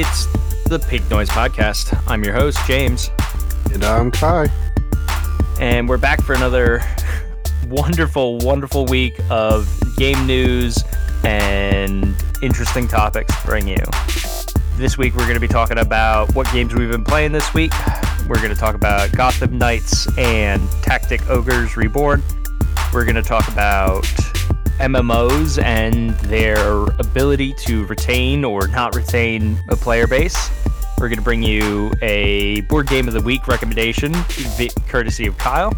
It's the Pink Noise Podcast. I'm your host, James. And I'm Kai. And we're back for another wonderful, wonderful week of game news and interesting topics to bring you. This week, we're going to be talking about what games we've been playing this week. We're going to talk about Gotham Knights and Tactic Ogres Reborn. We're going to talk about MMOs and their ability to retain or not retain a player base. We're going to bring you a board game of the week recommendation, courtesy of Kyle.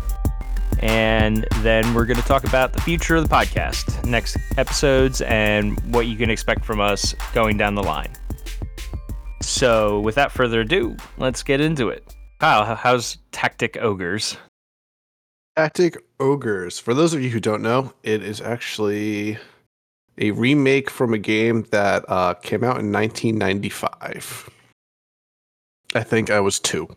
And then we're going to talk about the future of the podcast, next episodes, and what you can expect from us going down the line. So, without further ado, let's get into it. Kyle, how's Tactic Ogres? Tactic Ogres. For those of you who don't know, it is actually a remake from a game that uh, came out in 1995. I think I was two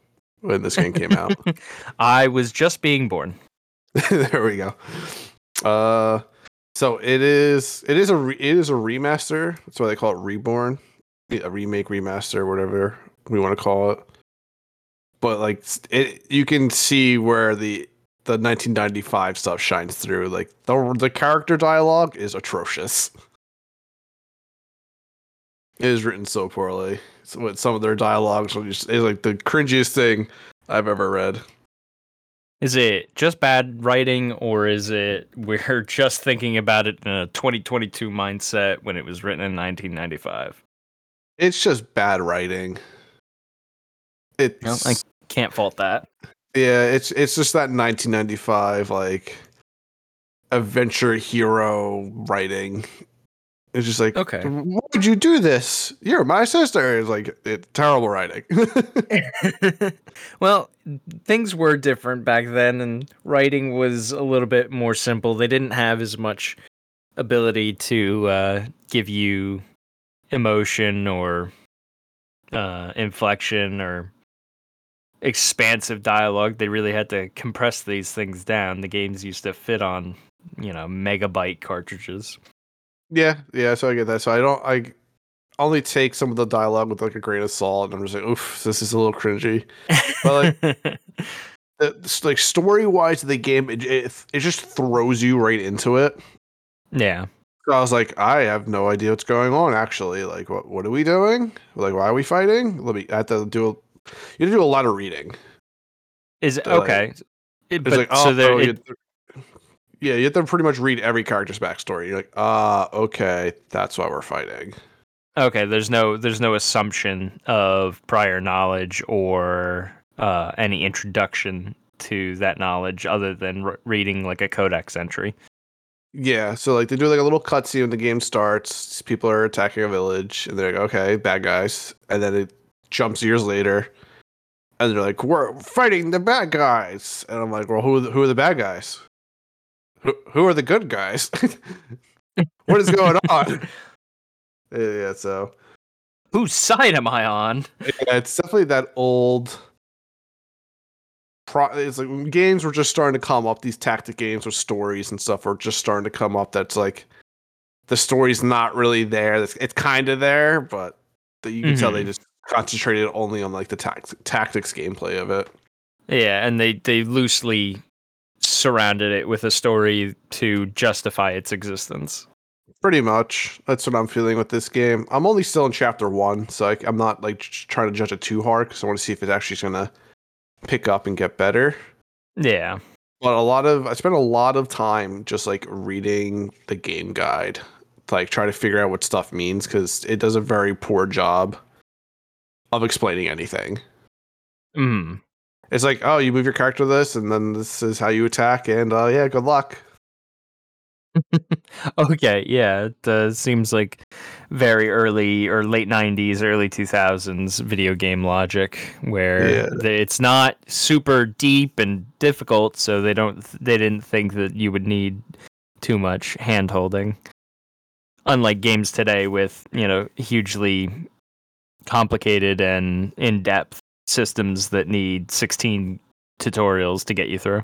when this game came out. I was just being born. there we go. Uh, so it is it is a re- it is a remaster. That's why they call it Reborn, a remake, remaster, whatever we want to call it. But like it, you can see where the the 1995 stuff shines through. Like the the character dialogue is atrocious. It is written so poorly. So with some of their dialogues is like the cringiest thing I've ever read. Is it just bad writing, or is it we're just thinking about it in a 2022 mindset when it was written in 1995? It's just bad writing. It's well, I can't fault that. Yeah, it's it's just that 1995 like adventure hero writing. It's just like, okay, why would you do this? You're my sister. It's like it's terrible writing. well, things were different back then, and writing was a little bit more simple. They didn't have as much ability to uh, give you emotion or uh, inflection or expansive dialogue. They really had to compress these things down. The games used to fit on, you know, megabyte cartridges. Yeah, yeah. So I get that. So I don't. I only take some of the dialogue with like a grain of salt, and I'm just like, oof, this is a little cringy. But like, it's like story wise, the game it, it it just throws you right into it. Yeah. So I was like, I have no idea what's going on. Actually, like, what what are we doing? Like, why are we fighting? Let me. I have to do. You do a lot of reading. Is it okay? It, but, like, oh, so there. Oh, it, yeah, you have to pretty much read every character's backstory. You're like, ah, uh, okay, that's why we're fighting. Okay, there's no there's no assumption of prior knowledge or uh, any introduction to that knowledge other than re- reading like a codex entry. Yeah, so like they do like a little cutscene when the game starts. People are attacking a village, and they're like, "Okay, bad guys," and then it jumps years later, and they're like, "We're fighting the bad guys," and I'm like, "Well, who are the, who are the bad guys? Who, who are the good guys? what is going on?" yeah, so whose side am I on? Yeah, it's definitely that old pro- it's like games were just starting to come up. These tactic games with stories and stuff are just starting to come up. That's like the story's not really there. It's, it's kind of there, but the, you can mm-hmm. tell they mm-hmm. just concentrated only on like the tact- tactics gameplay of it. Yeah, and they they loosely surrounded it with a story to justify its existence. Pretty much, that's what I'm feeling with this game. I'm only still in chapter one, so like I, am not like trying to judge it too hard because I want to see if it's actually gonna pick up and get better. Yeah. But a lot of I spent a lot of time just like reading the game guide, to, like try to figure out what stuff means because it does a very poor job of explaining anything. Hmm. It's like, oh, you move your character this, and then this is how you attack, and uh, yeah, good luck. okay, yeah, it uh, seems like very early or late '90s, early 2000s video game logic, where yeah. they, it's not super deep and difficult, so they don't they didn't think that you would need too much hand holding. Unlike games today, with you know hugely complicated and in depth systems that need 16 tutorials to get you through.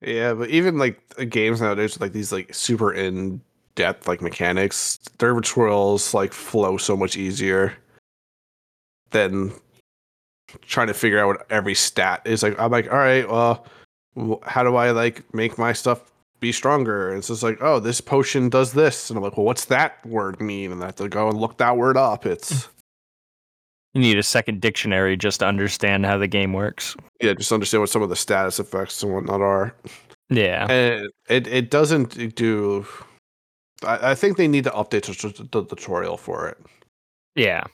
Yeah, but even like games nowadays with like these like super in depth like mechanics, their tutorials like flow so much easier. than trying to figure out what every stat is. Like I'm like, all right, well, how do I like make my stuff be stronger? And it's just like, oh, this potion does this, and I'm like, well, what's that word mean? And I have to go and look that word up. It's mm. You need a second dictionary just to understand how the game works. yeah, just understand what some of the status effects and whatnot are. Yeah. And it it doesn't do. I, I think they need to update the, the, the tutorial for it. Yeah.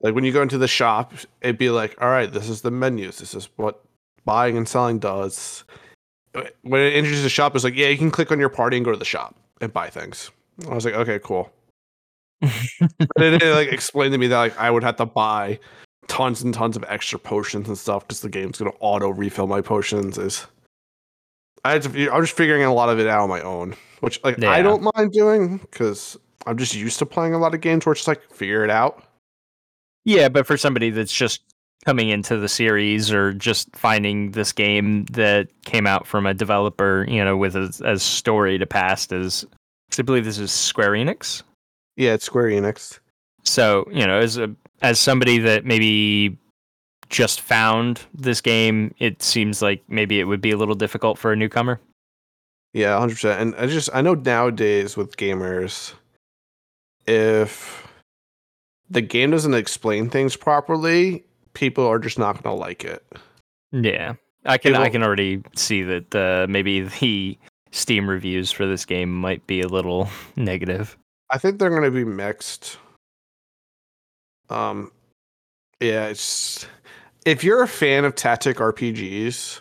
Like when you go into the shop, it'd be like, all right, this is the menus. This is what buying and selling does. When it introduces the shop, it's like, yeah, you can click on your party and go to the shop and buy things. I was like, okay, cool. It didn't like explain to me that like I would have to buy tons and tons of extra potions and stuff because the game's gonna auto refill my potions. Is I had to, I'm just figuring a lot of it out on my own, which like I don't mind doing because I'm just used to playing a lot of games where it's just like figure it out. Yeah, but for somebody that's just coming into the series or just finding this game that came out from a developer, you know, with as, as storied a past as I believe this is Square Enix. Yeah, it's Square Enix. So, you know, as a as somebody that maybe just found this game, it seems like maybe it would be a little difficult for a newcomer. Yeah, hundred percent. And I just I know nowadays with gamers, if the game doesn't explain things properly, people are just not gonna like it. Yeah. I can I can already see that uh, maybe the Steam reviews for this game might be a little negative. I think they're gonna be mixed. Um, yeah, it's if you're a fan of tactic RPGs,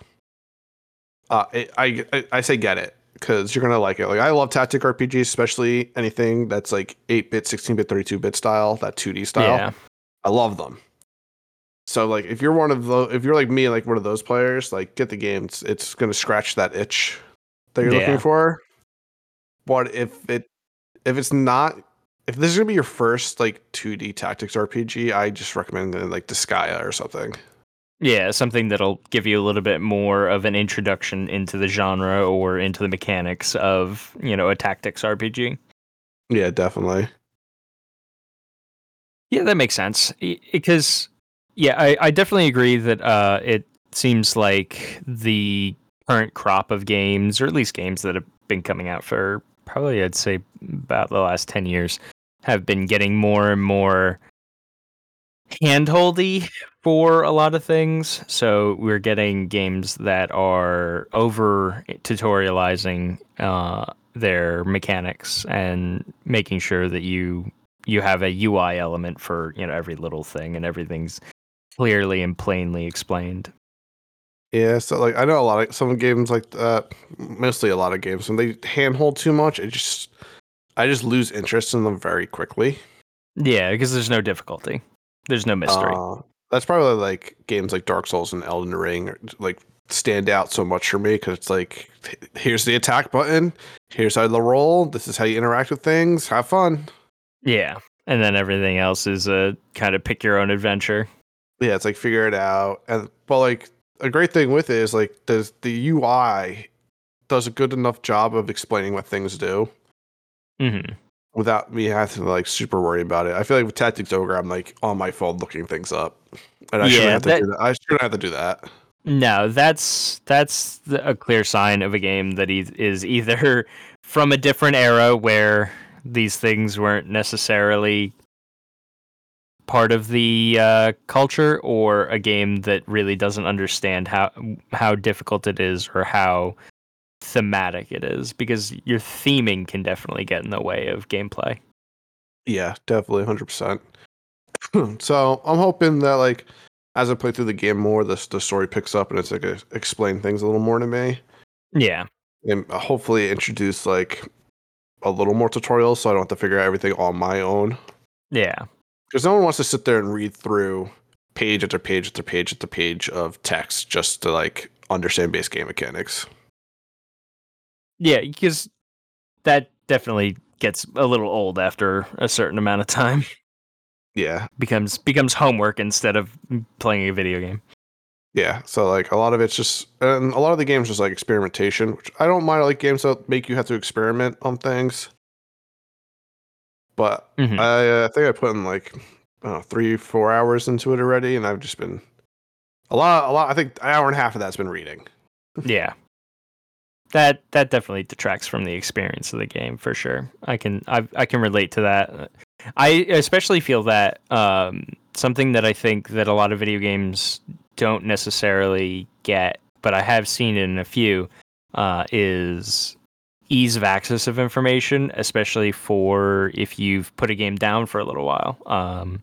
uh, it, I, I I say get it because you're gonna like it. Like I love tactic RPGs, especially anything that's like eight bit, sixteen bit, thirty two bit style, that two D style. Yeah. I love them. So like if you're one of those if you're like me, like one of those players, like get the game. It's, it's gonna scratch that itch that you're Yeah. looking for. But if it if it's not if this is gonna be your first like 2D tactics RPG, I just recommend uh, like Disgaea or something. Yeah, something that'll give you a little bit more of an introduction into the genre or into the mechanics of, you know, a tactics RPG. Yeah, definitely. Yeah, that makes sense. Because, yeah, I, I definitely agree that uh, it seems like the current crop of games, or at least games that have been coming out for probably, I'd say, about the last 10 years, have been getting more and more handholdy for a lot of things. So we're getting games that are over tutorializing uh, their mechanics and making sure that you you have a UI element for you know every little thing and everything's clearly and plainly explained. Yeah, so like I know a lot of some games like that, mostly a lot of games when they handhold too much, it just I just lose interest in them very quickly. Yeah, because there's no difficulty. There's no mystery. Uh, that's probably like games like Dark Souls and Elden Ring like stand out so much for me because it's like here's the attack button, here's how to roll, this is how you interact with things, have fun. yeah. And then everything else is a kind of pick your own adventure. Yeah, it's like figure it out, and but like a great thing with it is like does the UI does a good enough job of explaining what things do hmm without me having to like super worry about it. I feel like with Tactics Ogre, I'm like on my phone looking things up, and I shouldn't Yeah, have to that- do that. I shouldn't have to do that. No, that's that's the, a clear sign of a game that is either from a different era where these things weren't necessarily part of the uh, culture, or a game that really doesn't understand how how difficult it is or how thematic it is, because your theming can definitely get in the way of gameplay. Yeah, definitely, hundred percent. So I'm hoping that like as I play through the game more, the the story picks up and it's like a, explain things a little more to me, Yeah, and hopefully introduce like a little more tutorials so I don't have to figure out everything on my own. yeah, Because no one wants to sit there and read through page after page after page after page of text just to like understand base game mechanics. yeah, because that definitely gets a little old after a certain amount of time. Yeah, becomes becomes homework instead of playing a video game. yeah. So like a lot of it's just, and a lot of the games just like experimentation, which I don't mind. Like games that make you have to experiment on things. But Mhm. I uh, think I put in like know, three, four hours into it already, and I've just been a lot, a lot. I think an hour and a half of that's been reading. Yeah. That that definitely detracts from the experience of the game for sure. I can I I can relate to that. I especially feel that um, something that I think that a lot of video games don't necessarily get, but I have seen it in a few, uh, is ease of access of information, especially for if you've put a game down for a little while. Um,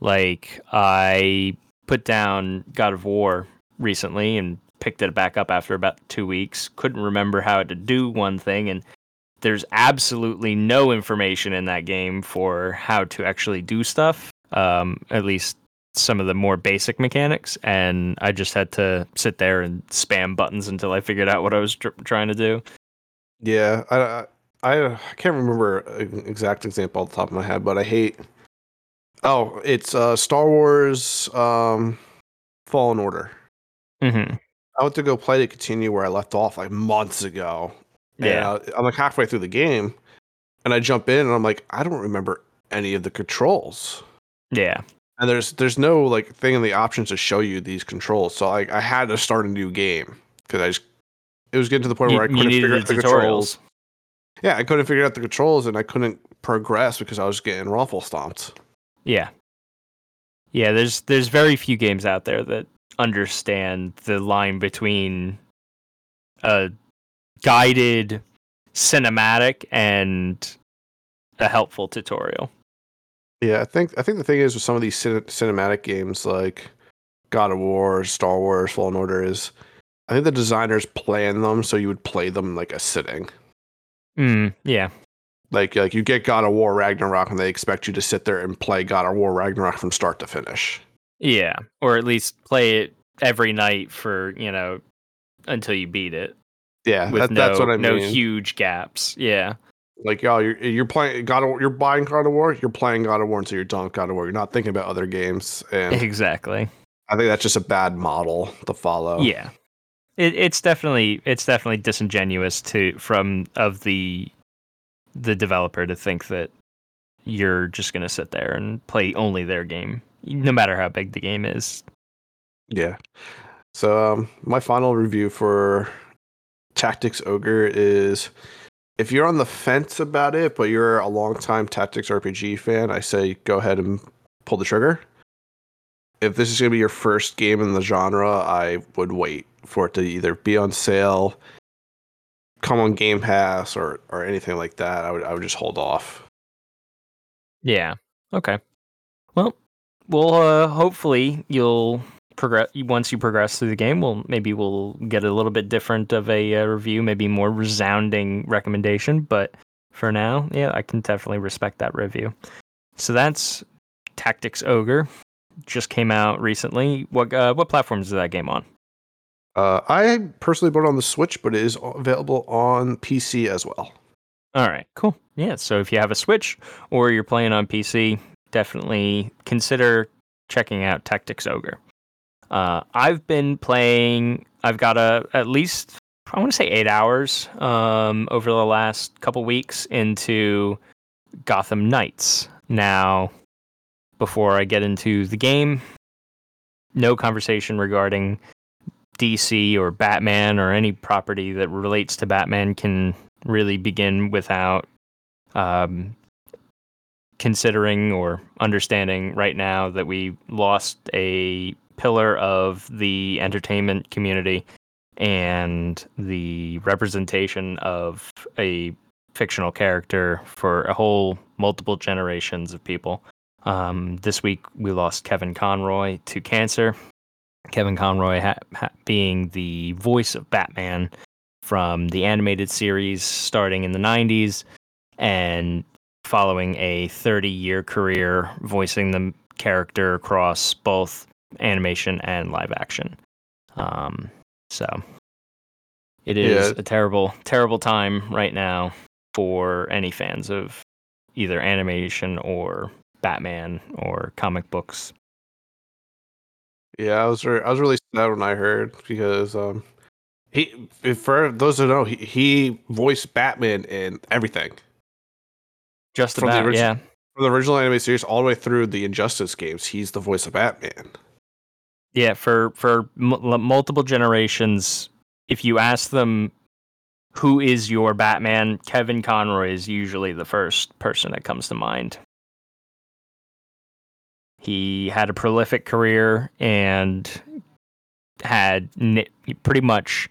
like I put down God of War recently and picked it back up after about two weeks. Couldn't remember how to do one thing, and there's absolutely no information in that game for how to actually do stuff. Um, at least some of the more basic mechanics, and I just had to sit there and spam buttons until I figured out what I was tr- trying to do. Yeah, I, I I can't remember an exact example off the top of my head, but I hate. Oh, it's uh, Star Wars um, Fallen Order. Mm-hmm. I went to go play to continue where I left off like months ago. Yeah. And, uh, I'm like halfway through the game, and I jump in and I'm like, I don't remember any of the controls. Yeah. And there's there's no like thing in the options to show you these controls. So like I had to start a new game because I just it was getting to the point You, where I couldn't figure out the tutorials. controls. Yeah, I couldn't figure out the controls and I couldn't progress because I was getting ruffle stomped. Yeah. Yeah, there's there's very few games out there that understand the line between a guided cinematic and a helpful tutorial. Yeah, I think I think the thing is with some of these cin- cinematic games like God of War, Star Wars, Fallen Order is I think the designers plan them so you would play them like a sitting. Mm, yeah. Like like you get God of War Ragnarok and they expect you to sit there and play God of War Ragnarok from start to finish. Yeah. Or at least play it every night for, you know, until you beat it. Yeah, With that, no, that's what I mean. no huge gaps. Yeah. like yo, you're you're playing God of War, you're buying God of War, you're playing God of War until you're done God of War. You're not thinking about other games, and Exactly. I think that's just a bad model to follow. Yeah. It, it's definitely it's definitely disingenuous to from of the the developer to think that you're just to sit there and play only their game no matter how big the game is. Yeah. So um, my final review for Tactics Ogre is if you're on the fence about it, but you're a longtime Tactics RPG fan, I say go ahead and pull the trigger. If this is going to be your first game in the genre, I would wait for it to either be on sale, come on Game Pass, or or anything like that. I would I would just hold off. Yeah. Okay. Well, we'll uh, hopefully you'll progress once you progress through the game. We'll maybe we'll get a little bit different of a uh, review, maybe more resounding recommendation. But for now, yeah, I can definitely respect that review. So that's Tactics Ogre. Just came out recently. What uh, what platforms is that game on? Uh, I personally bought it on the Switch, but it is available on PC as well. All right, cool. Yeah, so if you have a Switch or you're playing on PC, definitely consider checking out Tactics Ogre. Uh, I've been playing. I've got a at least I want to say eight hours um, over the last couple weeks into Gotham Knights. Now, before I get into the game, no conversation regarding DC or Batman or any property that relates to Batman can really begin without um, considering or understanding right now that we lost a pillar of the entertainment community and the representation of a fictional character for a whole multiple generations of people. Um, this week we lost Kevin Conroy to cancer. Kevin Conroy ha- ha- being the voice of Batman from the animated series starting in the 90s and following a 30 year career voicing the character across both animation and live action. Um, so it is Yeah. a terrible, terrible time right now for any fans of either animation or Batman or comic books. Yeah, I was re- I was really sad when I heard because um he for those who know he, he voiced Batman in everything. Just From the about, origi- yeah. from the original anime series all the way through the Injustice games, he's the voice of Batman. Yeah, for for m- multiple generations, if you ask them who is your Batman, Kevin Conroy is usually the first person that comes to mind. He had a prolific career and had pretty much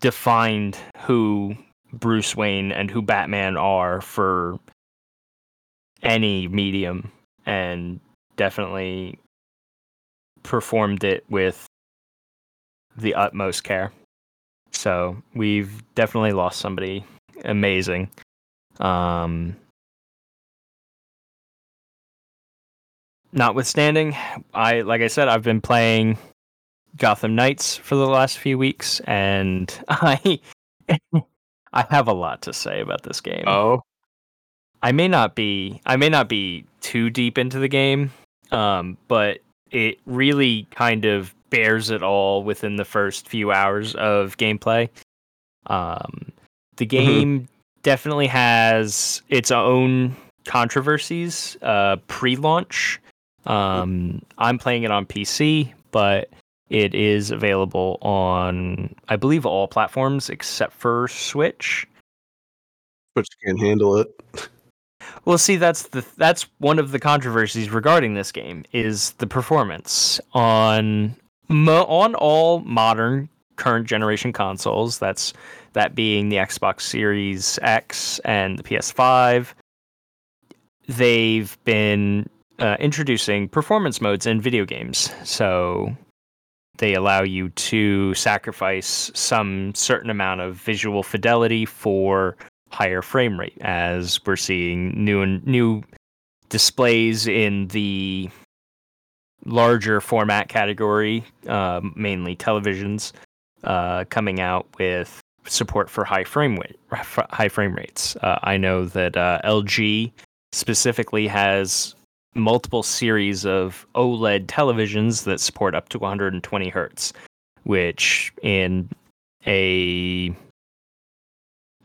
defined who Bruce Wayne and who Batman are for any medium and definitely performed it with the utmost care. So we've definitely lost somebody amazing. Um, notwithstanding, I like I said, I've been playing Gotham Knights for the last few weeks, and I I have a lot to say about this game. Oh, I may not be I may not be too deep into the game, um, but it really kind of bears it all within the first few hours of gameplay. Um, the mm-hmm. game mm-hmm. definitely has its own controversies uh, pre-launch. Um, I'm playing it on PC, but it is available on, I believe, all platforms except for Switch. Switch can't handle it. Well, see, that's the that's one of the controversies regarding this game is the performance on mo- on all modern current generation consoles. That's that being the Xbox Series X and the PS5. They've been uh, introducing performance modes in video games, so they allow you to sacrifice some certain amount of visual fidelity for higher frame rate as we're seeing new and new displays in the larger format category, uh, mainly televisions, uh, coming out with support for high frame rate, high frame rates. Uh, I know that uh, LG specifically has multiple series of OLED televisions that support up to 120 hertz, which in a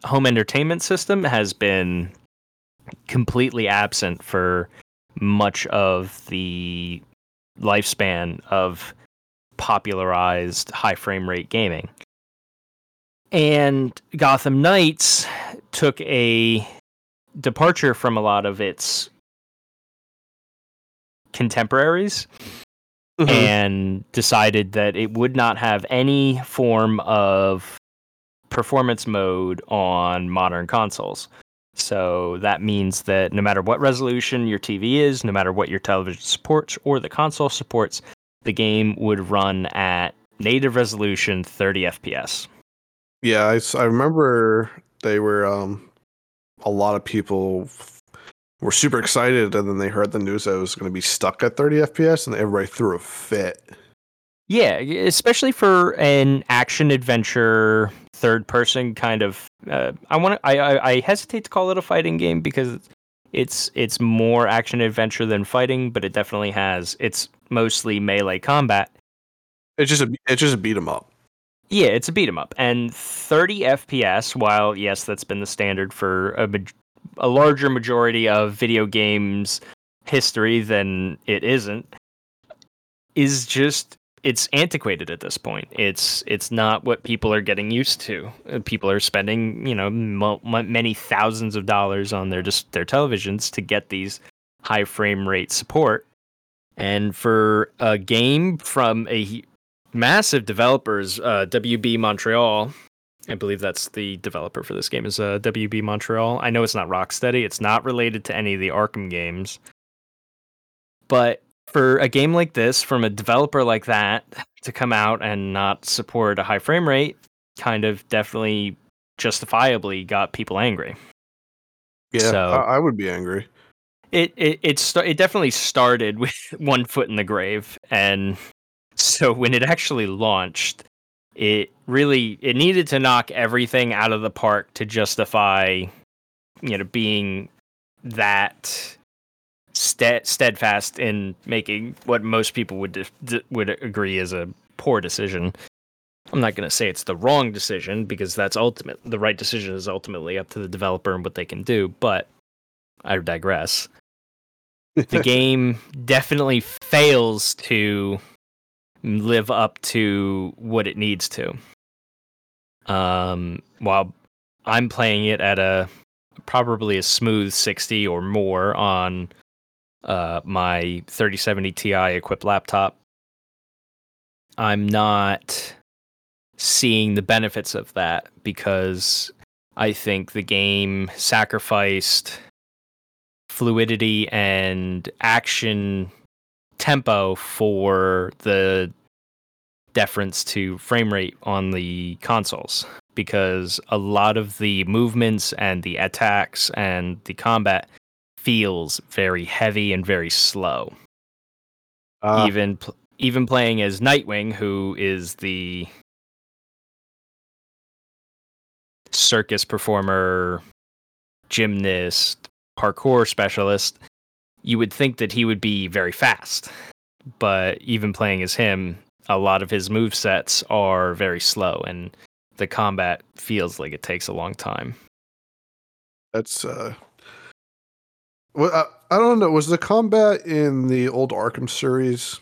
home entertainment system has been completely absent for much of the lifespan of popularized high frame rate gaming. And Gotham Knights took a departure from a lot of its contemporaries mm-hmm. and decided that it would not have any form of performance mode on modern consoles. So that means that no matter what resolution your TV is, no matter what your television supports or the console supports, the game would run at native resolution 30 FPS. Yeah, I, I remember they were um, a lot of people were super excited and then they heard the news that it was going to be stuck at 30 FPS and everybody threw a fit. Yeah, especially for an action adventure third person kind of. Uh, I want I, I I hesitate to call it a fighting game because it's it's more action adventure than fighting, but it definitely has. It's mostly melee combat. It's just a it's just a beat 'em up. Yeah, it's a beat 'em up, and 30 FPS. While yes, that's been the standard for a a larger majority of video games history than it isn't, is just it's antiquated at this point. It's it's not what people are getting used to. Uh, people are spending you know mo- many thousands of dollars on their just their televisions to get these high frame rate support. And for a game from a massive developers, uh, WB Montreal, I believe that's the developer for this game is uh, WB Montreal. I know it's not Rocksteady. It's not related to any of the Arkham games. But for a game like this from a developer like that to come out and not support a high frame rate kind of definitely justifiably got people angry. Yeah, so, I, I would be angry. It it it, st- it definitely started with one foot in the grave and so when it actually launched it really it needed to knock everything out of the park to justify you know being that steadfast in making what most people would would agree is a poor decision. I'm not going to say it's the wrong decision because that's ultimate. The right decision is ultimately up to the developer and what they can do. But I digress. the game definitely fails to live up to what it needs to. Um, while I'm playing it at a probably a smooth 60 or more on uh, my 3070 Ti equipped laptop, I'm not seeing the benefits of that because I think the game sacrificed fluidity and action tempo for the deference to frame rate on the consoles because a lot of the movements and the attacks and the combat feels very heavy and very slow. Uh, even even playing as Nightwing, who is the circus performer, gymnast, parkour specialist, you would think that he would be very fast. But even playing as him, a lot of his move sets are very slow and the combat feels like it takes a long time. That's uh well, I, I don't know. Was the combat in the old Arkham series?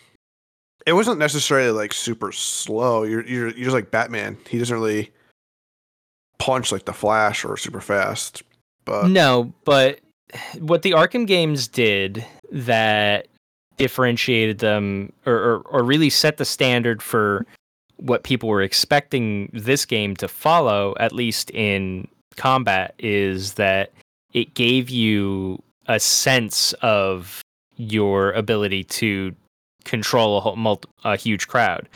It wasn't necessarily like super slow. You're you're you're just like Batman. He doesn't really punch like the Flash or super fast. But no, but what the Arkham games did that differentiated them or, or, or really set the standard for what people were expecting this game to follow, at least in combat, is that it gave you a sense of your ability to control a, whole, multi, a huge crowd.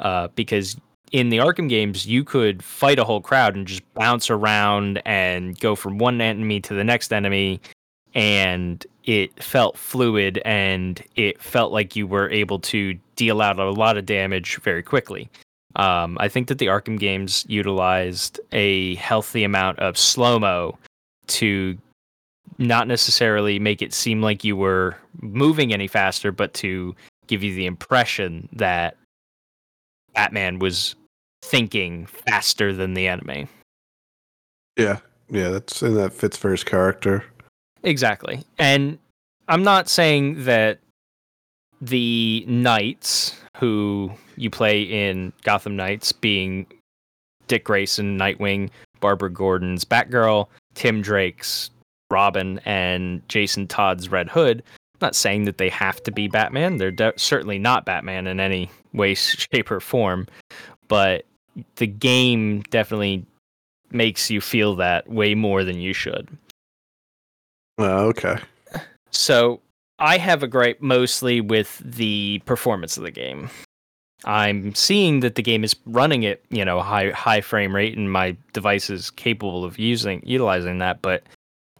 Uh, because in the Arkham games, you could fight a whole crowd and just bounce around and go from one enemy to the next enemy and it felt fluid and it felt like you were able to deal out a lot of damage very quickly. Um, I think that the Arkham games utilized a healthy amount of slow mo to not necessarily make it seem like you were moving any faster, but to give you the impression that Batman was thinking faster than the enemy. Yeah, yeah, that's and that fits for his character. Exactly. And I'm not saying that the knights who you play in Gotham Knights being Dick Grayson, Nightwing, Barbara Gordon's Batgirl, Tim Drake's Robin, and Jason Todd's Red Hood. I'm not saying that they have to be Batman. They're de- certainly not Batman in any way, shape, or form. But the game definitely makes you feel that way more than you should. Oh, okay. So I have a gripe mostly with the performance of the game. I'm seeing that the game is running at you know high high frame rate, and my device is capable of using utilizing that, but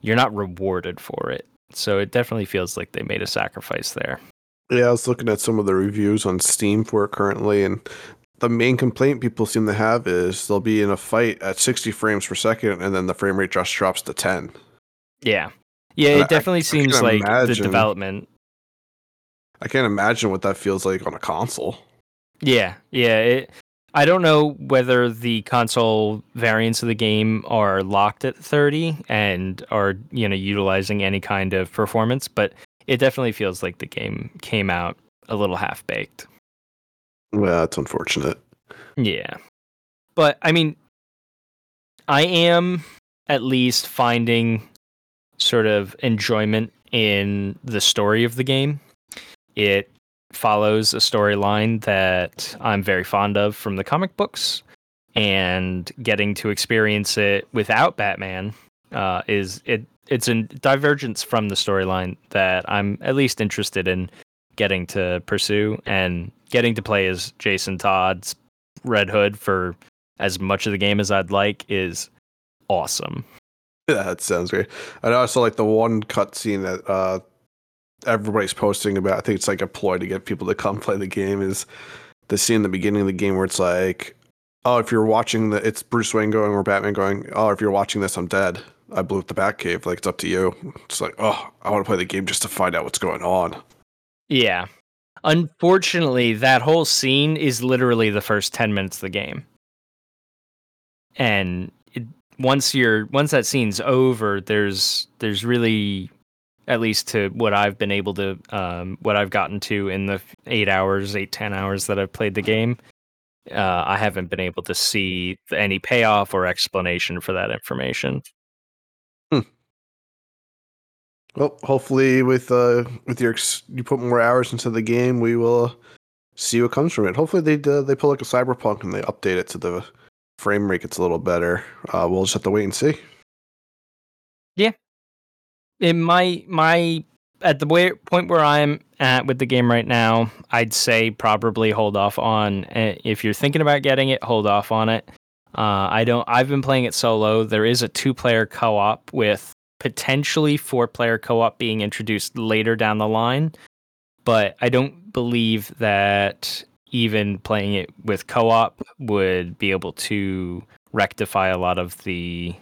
you're not rewarded for it. So it definitely feels like they made a sacrifice there. Yeah, I was looking at some of the reviews on Steam for it currently, and the main complaint people seem to have is they'll be in a fight at 60 frames per second, and then the frame rate just drops to 10. Yeah, yeah, it definitely I, seems I like imagine, the development. I can't imagine what that feels like on a console. Yeah, yeah. It, I don't know whether the console variants of the game are locked at 30 and are you know utilizing any kind of performance, but it definitely feels like the game came out a little half baked. Well, that's unfortunate. Yeah, but I mean, I am at least finding sort of enjoyment in the story of the game. It follows a storyline that I'm very fond of from the comic books, and getting to experience it without Batman uh, is it. It's a divergence from the storyline that I'm at least interested in getting to pursue, and getting to play as Jason Todd's Red Hood for as much of the game as I'd like is awesome. That sounds great. I also like the one cutscene that uh, everybody's posting about. I think it's like a ploy to get people to come play the game. Is the scene in the beginning of the game where it's like, "Oh, if you're watching the, it's Bruce Wayne going or Batman going, oh, if you're watching this, I'm dead. I blew up the Batcave. Like it's up to you." It's like, oh, I want to play the game just to find out what's going on. Yeah. Unfortunately, that whole scene is literally the first ten minutes of the game, and once you're once that scene's over, there's there's really at least to what I've been able to, um, what I've gotten to in the eight hours, eight ten hours that I've played the game. Uh, I haven't been able to see any payoff or explanation for that information. Hmm. Well, hopefully, with uh, with your ex- you put more hours into the game, we will see what comes from it. Hopefully, they uh, they pull like a cyberpunk and they update it to the frame rate gets a little better. Uh, we'll just have to wait and see. Yeah. In my my at the way, point where I'm at with the game right now, I'd say probably hold off on if you're thinking about getting it, hold off on it. Uh, I don't. I've been playing it solo. There is a two-player co-op with potentially four-player co-op being introduced later down the line, but I don't believe that even playing it with co-op would be able to rectify a lot of the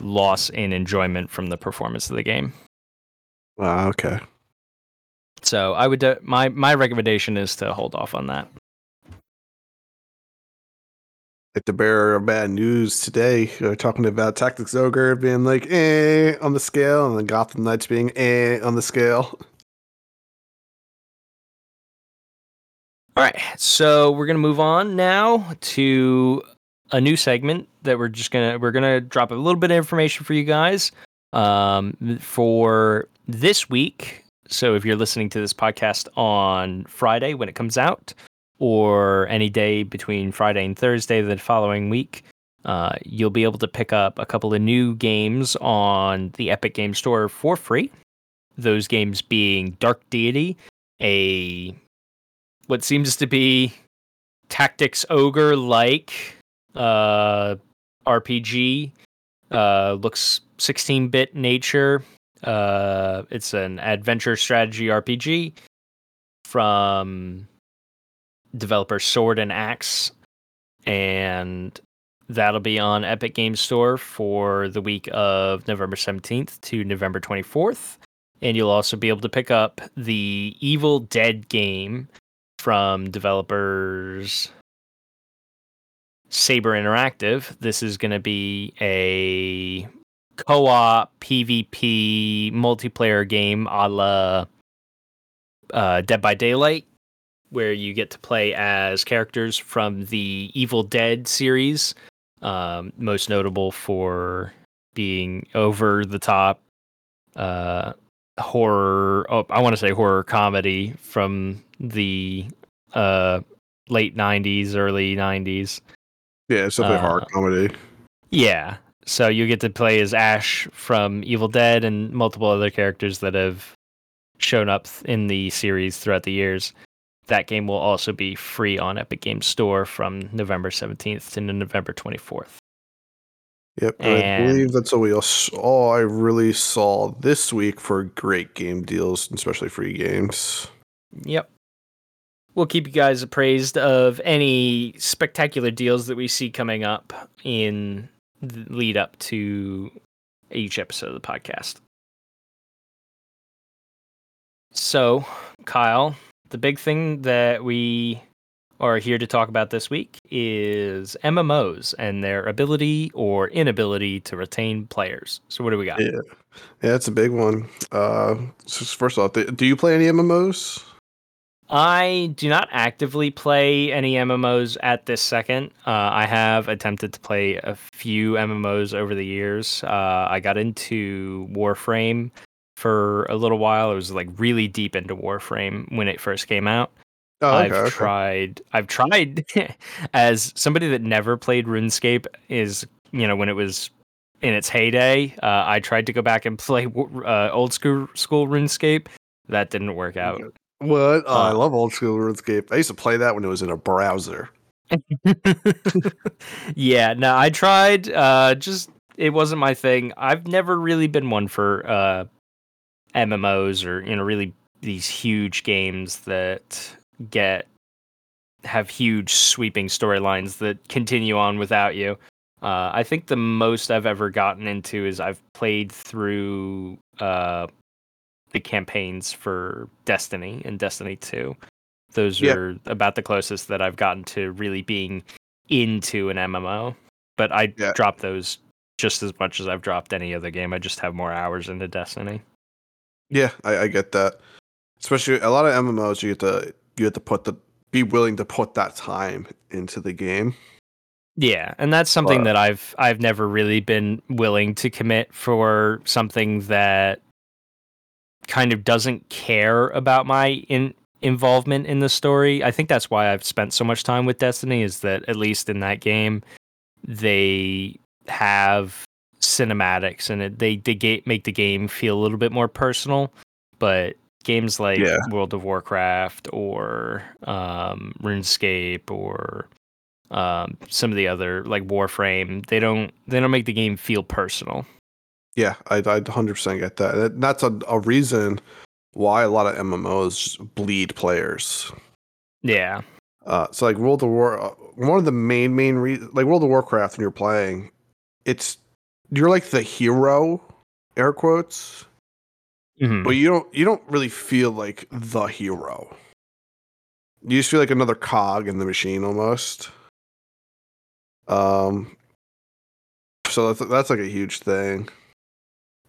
loss in enjoyment from the performance of the game. Ah, okay. So I would uh, my my recommendation is to hold off on that. Like the bearer of bad news today, uh, talking about Tactics Ogre being like eh on the scale, and then Gotham Knights being eh on the scale. All right, so we're gonna move on now to a new segment that we're just gonna we're gonna drop a little bit of information for you guys um, for this week. So if you're listening to this podcast on Friday when it comes out, or any day between Friday and Thursday the following week, uh, you'll be able to pick up a couple of new games on the Epic Game Store for free. Those games being Dark Deity, a what seems to be tactics ogre like uh, RPG. Uh, looks 16-bit nature. Uh, it's an adventure strategy RPG from developer Sword and Axe, and that'll be on Epic Games Store for the week of November 17th to November 24th. And you'll also be able to pick up the Evil Dead game from developers Saber Interactive. This is going to be a co-op PvP multiplayer game a la uh, Dead by Daylight, where you get to play as characters from the Evil Dead series, um, most notable for being over the top uh, horror. Oh, I want to say horror comedy from the uh, late '90s, early '90s. Yeah, it's definitely Uh, horror comedy. Yeah. So you get to play as Ash from Evil Dead and multiple other characters that have shown up in the series throughout the years. That game will also be free on Epic Games Store from November 17th to November 24th. Yep, and I believe that's all we all, all I really saw this week for great game deals, especially free games. Yep. We'll keep you guys appraised of any spectacular deals that we see coming up in the lead up to each episode of the podcast. So, Kyle, the big thing that we are here to talk about this week is MMOs and their ability or inability to retain players. So, what do we got? Yeah, yeah, it's a big one. Uh, so first off, do you play any MMOs? I do not actively play any MMOs at this second. Uh, I have attempted to play a few MMOs over the years. Uh, I got into Warframe for a little while. I was like really deep into Warframe when it first came out. Oh, I've okay, okay. tried. I've tried as somebody that never played RuneScape. Is you know when it was in its heyday. Uh, I tried to go back and play uh, old school school RuneScape. That didn't work out. What? Oh, I Uh, love old school RuneScape. I used to play that when it was in a browser. yeah, no, I tried. Uh, just it wasn't my thing. I've never really been one for uh, MMOs or you know really these huge games that get have huge sweeping storylines that continue on without you. Uh, I think the most I've ever gotten into is I've played through uh, the campaigns for Destiny and Destiny 2. Those are about the closest that I've gotten to really being into an MMO. But I Yeah. drop those just as much as I've dropped any other game. I just have more hours into Destiny. Yeah, I, I get that. Especially a lot of MMOs, you get to you have to put the be willing to put that time into the game. Yeah, and that's something But- that I've I've never really been willing to commit for something that kind of doesn't care about my in involvement in the story. I think that's why I've spent so much time with Destiny is that at least in that game they have cinematics and it, they they ga- make the game feel a little bit more personal, but games like Yeah. World of Warcraft or um, RuneScape or um, some of the other like Warframe, they don't they don't make the game feel personal. Yeah, I I 100% get that. That's a, a reason why a lot of MMOs bleed players. Yeah, Uh, so like World of War, uh, one of the main main re- like World of Warcraft when you're playing, it's you're like the hero, air quotes, Mhm. but you don't you don't really feel like the hero. You just feel like another cog in the machine almost. Um, so that's that's like a huge thing.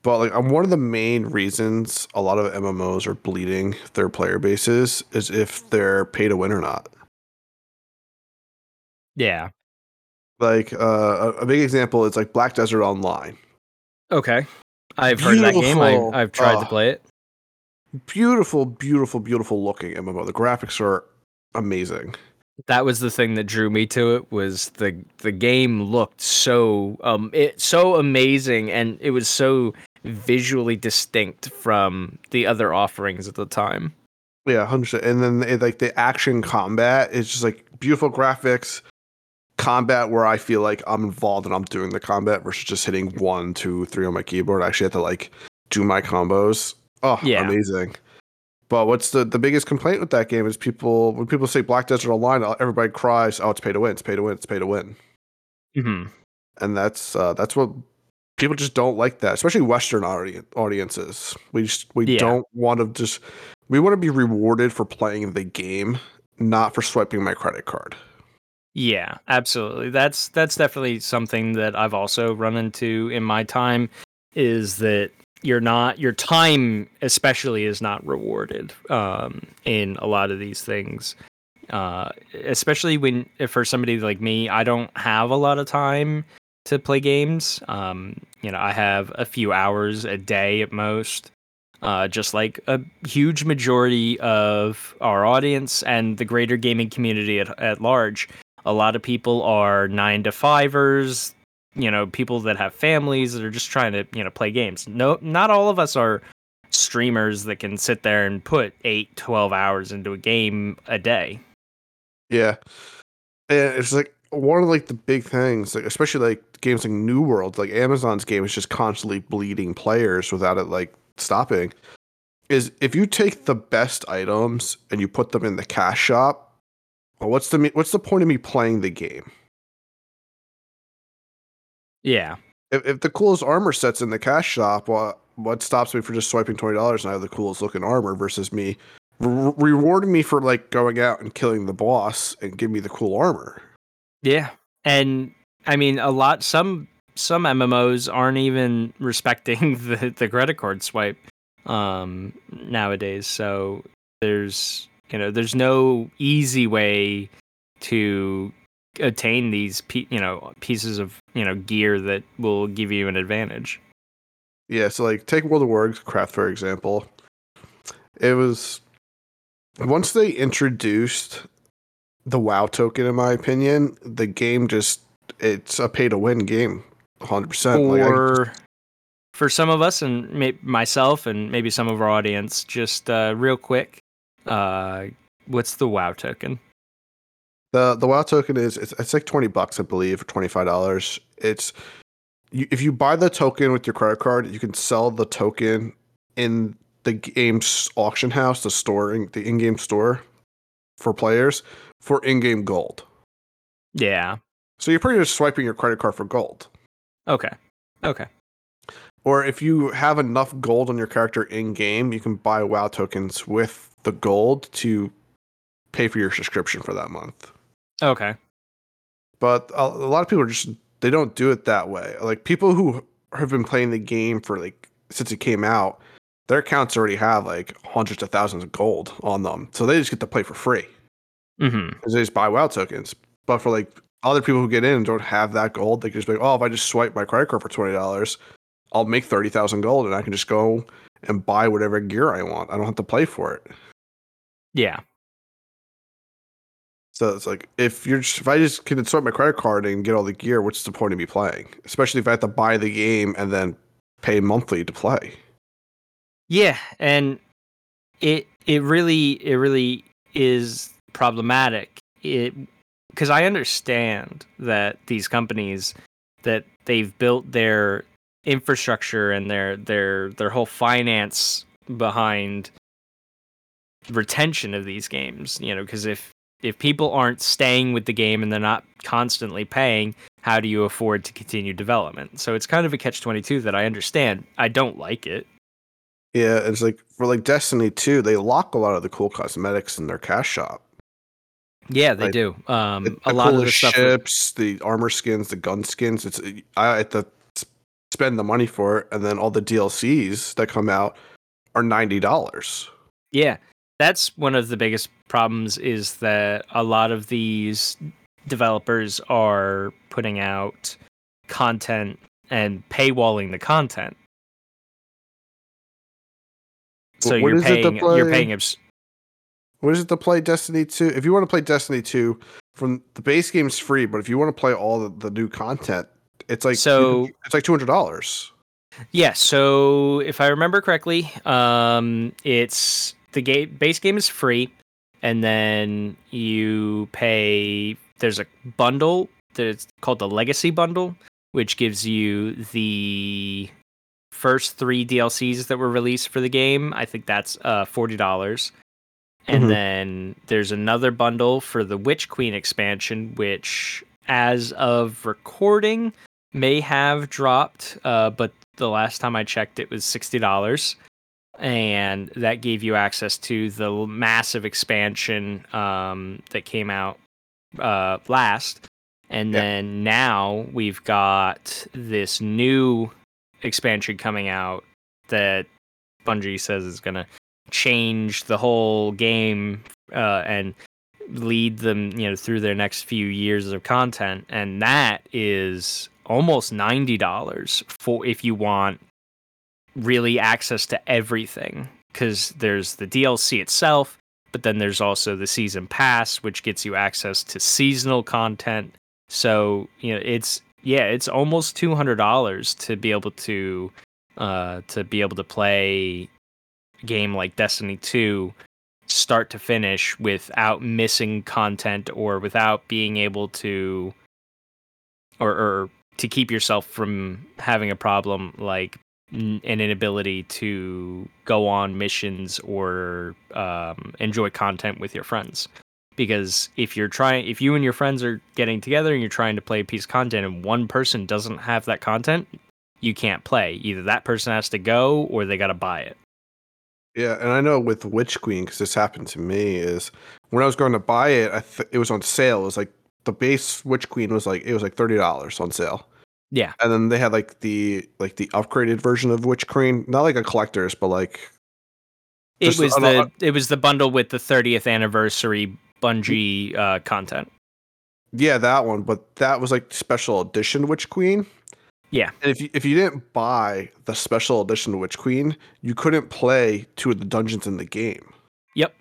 But like, um, one of the main reasons a lot of MMOs are bleeding their player bases is if they're pay to win or not. yeah. Like uh, a, a big example is like Black Desert Online. Okay, I've heard of that game. I, I've tried to Oh. play it. Beautiful, beautiful, beautiful looking MMO. The graphics are amazing. That was the thing that drew me to it. Was the the game looked so um it so amazing and it was so visually distinct from the other offerings at the time. Yeah, hundred. And then it, like the action combat is just like beautiful graphics, combat where I feel like I'm involved and I'm doing the combat versus just hitting one, two, three on my keyboard. I actually have to like do my combos. Oh, Yeah. amazing. But what's the the biggest complaint with that game is people when people say Black Desert Online, everybody cries, "Oh, it's pay to win! It's pay to win! It's pay to win!" hmm And that's uh, that's what people just don't like that, especially Western audi- audiences. We just we Yeah. don't want to just we want to be rewarded for playing the game, not for swiping my credit card. Yeah, absolutely. That's that's definitely something that I've also run into in my time is that you're not your time especially is not rewarded um in a lot of these things. Uh especially when for somebody like me, I don't have a lot of time to play games. Um you know, I have a few hours a day at most. Uh, just like a huge majority of our audience and the greater gaming community at, at large a lot of people are nine to fivers you know people that have families that are just trying to you know play games no not all of us are streamers that can sit there and put 8 12 hours into a game a day Yeah, and it's like one of like the big things, like especially like games like New World, like Amazon's game is just constantly bleeding players without it like stopping. Is if you take the best items and you put them in the cash shop, well, what's the what's the point of me playing the game? yeah If, if the coolest armor sets in the cash shop, well, what stops me from just swiping twenty dollars and I have the coolest looking armor versus me re- rewarding me for like going out and killing the boss and give me the cool armor? yeah and i mean a lot some some mmos aren't even respecting the, the credit card swipe um nowadays so there's you know there's no easy way to attain these you know pieces of you know gear that will give you an advantage Yeah, so like take World of Warcraft for example. It was once they introduced the WoW token, in my opinion, the game just it's a pay to win game, hundred percent. Like, I- for for some of us and may- myself and maybe some of our audience just uh real quick uh what's the wow token the the WoW token is it's, it's like twenty bucks, I believe, or twenty five dollars. It's you, if you buy the token with your credit card, you can sell the token in the game's auction house, the store, in, the in game store for players for in game gold. yeah So you're pretty much swiping your credit card for gold. okay okay Or if you have enough gold on your character in game, you can buy WoW tokens with the gold to pay for your subscription for that month. okay But a, a lot of people are just they don't do it that way. Like people who have been playing the game for like since it came out, their accounts already have like hundreds of thousands of gold on them, so they just get to play for free Mm-hmm. because they just buy WoW tokens. But for like other people who get in and don't have that gold, they can just be like, oh, if I just swipe my credit card for twenty dollars, I'll make thirty thousand gold, and I can just go and buy whatever gear I want. I don't have to play for it. Yeah. So it's like if you're just, if I just can insert my credit card and get all the gear, what's the point of me playing? Especially if I have to buy the game and then pay monthly to play. Yeah, and it it really it really is problematic. It because I understand that these companies that they've built their infrastructure and their their their whole finance behind retention of these games, you know, because if if people aren't staying with the game and they're not constantly paying, how do you afford to continue development? So it's kind of a catch 22 that I understand. I don't like it. Yeah, it's like for like Destiny 2, they lock a lot of the cool cosmetics in their cash shop. Yeah, they Like, do. Um, The, a the lot of the ships, the armor skins, the gun skins. It's I to s- spend the money for it, and then all the DLCs that come out are ninety dollars. Yeah, that's one of the biggest problems. Is that a lot of these developers are putting out content and paywalling the content. So what you're is it to paying. You're paying. Abs- What is it to play Destiny 2? If you want to play Destiny 2, from the base game's free, but if you want to play all the, the new content, it's like So- it's like two hundred dollars. Yeah, so if I remember correctly, um, it's the game base game is free, and then you pay. There's a bundle that's called the Legacy Bundle, which gives you the first three DLCs that were released for the game. I think that's uh, forty dollars. And Mhm. then there's another bundle for the Witch Queen expansion, which, as of recording, may have dropped, uh, but the last time I checked, it was sixty dollars, and that gave you access to the massive expansion um, that came out uh, last. And then now we've got this new expansion coming out that Bungie says is going to change the whole game uh, and lead them, you know, through their next few years of content, and that is almost ninety dollars for if you want really access to everything. Because there's the DLC itself, but then there's also the season pass, which gets you access to seasonal content. So you know, it's yeah, it's almost two hundred dollars to be able to uh, to be able to play game like Destiny Two start to finish without missing content or without being able to or, or to keep yourself from having a problem like an inability to go on missions or um, enjoy content with your friends. Because if you're trying if you and your friends are getting together and you're trying to play a piece of content and one person doesn't have that content you can't play. Either that person has to go or they got to buy it. Yeah, and I know with Witch Queen because this happened to me is when I was going to buy it, I th- it was on sale. It was like the base Witch Queen was like it was like thirty dollars on sale. yeah and then they had like the like the upgraded version of Witch Queen, not like a collector's, but like it was an- the it was the bundle with the 30th anniversary Bungie uh, content. yeah, that one. But that was like special edition Witch Queen. Yeah. and if you if you didn't buy the special edition Witch Queen, you couldn't play two of the dungeons in the game. Yep.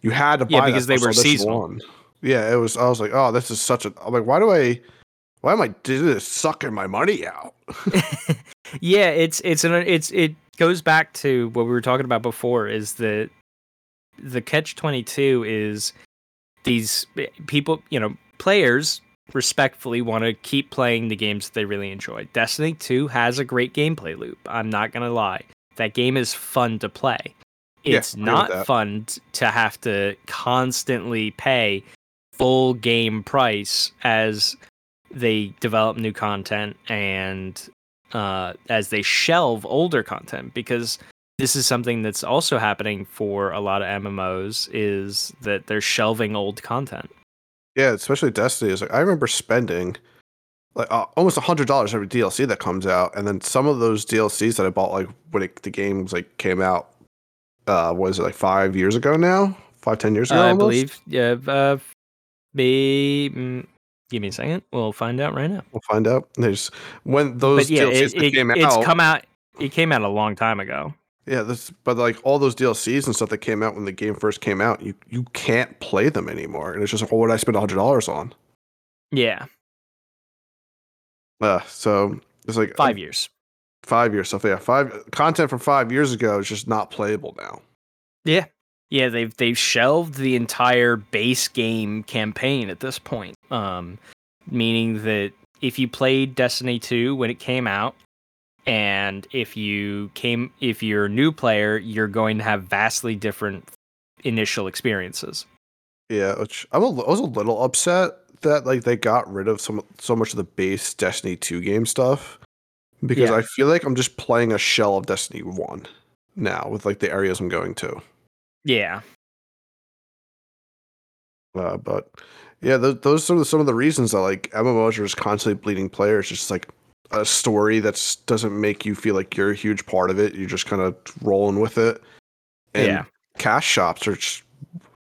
You had to buy Yeah, because they were seasonal. One. Yeah, it was. I was like, oh, this is such a. I'm like, why do I? Why am I doing this? Sucking my money out. yeah, it's it's an it's it goes back to what we were talking about before is that the catch 22 is these eh, people, you know, players respectfully want to keep playing the games that they really enjoy. Destiny 2 has a great gameplay loop. I'm not going to lie. That game is fun to play. Yeah, It's with not fun to have to constantly pay full game price as they develop new content and uh, as they shelve older content because this is something that's also happening for a lot of MMOs is that they're shelving old content. Yeah, especially Destiny is like I remember spending like uh, almost a hundred dollars every DLC that comes out, and then some of those DLCs that I bought like when it, the games like came out, uh, was it like five years ago now? Five ten years ago, Uh, I believe. Yeah. Uh, be. mm, give me a second. We'll find out right now. We'll find out. There's when those but yeah, DLCs it, that it- came it's out. come out. It came out a long time ago. yeah, this but like all those DLCs and stuff that came out when the game first came out, you you can't play them anymore, and it's just like what would I spend a hundred dollars on? Yeah, Uh, so it's like five years. five years stuff. Yeah, five content from five years ago is just not playable now. Yeah, yeah. They've they've shelved the entire base game campaign at this point. Um, meaning that if you played Destiny two when it came out, and if you came if you're a new player, you're going to have vastly different initial experiences. Yeah, which I'm a, I was a little upset that like they got rid of some so much of the base Destiny 2 game stuff because Yeah. I feel like I'm just playing a shell of Destiny 1 now with like the areas I'm going to. Yeah, Uh, but yeah, th- those are some of the reasons that like MMOs are just constantly bleeding players. Just like a story that doesn't make you feel like you're a huge part of it. You're just kind of rolling with it. And yeah, cash shops are just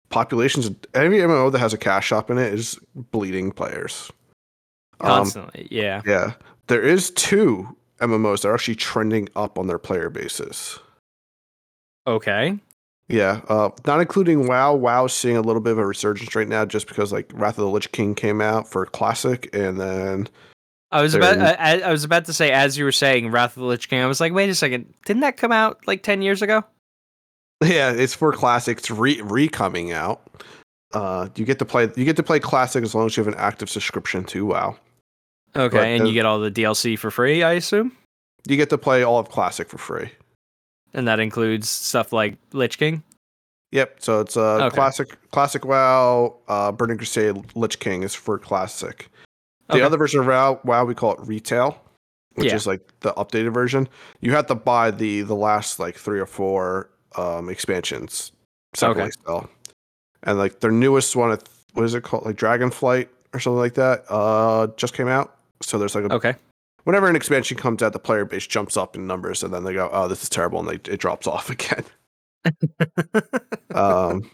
populations. Every MMO that has a cash shop in it is bleeding players. Um, constantly. yeah. yeah, there is two MMOs that are actually trending up on their player bases. Okay. Yeah, uh, not including WoW. WoW's seeing a little bit of a resurgence right now, just because like Wrath of the Lich King came out for Classic, and then I was about I, I was about to say as you were saying Wrath of the Lich King, I was like, wait a second, didn't that come out like ten years ago? yeah, it's for Classic. It's re re coming out. Uh, you get to play you get to play Classic as long as you have an active subscription to WoW. Okay, But and you get all the DLC for free, I assume, You get to play all of Classic for free. And that includes stuff like Lich King. Yep. So it's uh, Okay. classic, classic WoW, uh, Burning Crusade, Lich King is for classic. The Okay. other version of WoW, WoW, we call it retail, which Yeah. is like the updated version. You have to buy the the last like three or four um, expansions separately Okay. still, and like their newest one, what is it called, like Dragonflight or something like that, uh, just came out. So there's like a Okay, whenever an expansion comes out, the player base jumps up in numbers, and then they go, "Oh, this is terrible," and they, it drops off again. um,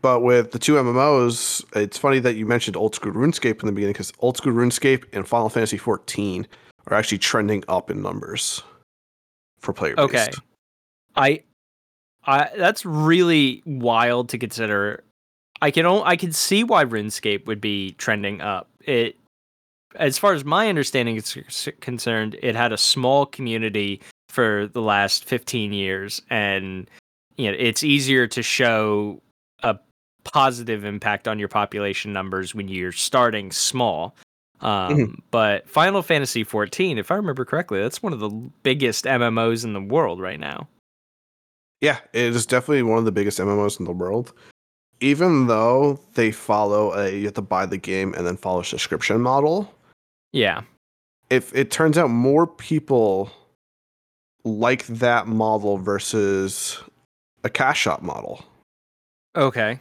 but with the two MMOs, it's funny that you mentioned old school RuneScape in the beginning because old school RuneScape and Final Fantasy XIV are actually trending up in numbers for player base. okay. I, I that's really wild to consider. I can I can see why RuneScape would be trending up. It, as far as my understanding is concerned, it had a small community for the last 15 years and you know it's easier to show a positive impact on your population numbers when you're starting small um, Mhm. but final fantasy 14 if i remember correctly that's one of the biggest mmos in the world right now Yeah, it is definitely one of the biggest MMOs in the world. Even though they follow a you have to buy the game and then follow a subscription model, yeah if it turns out more people like that model versus a cash shop model. okay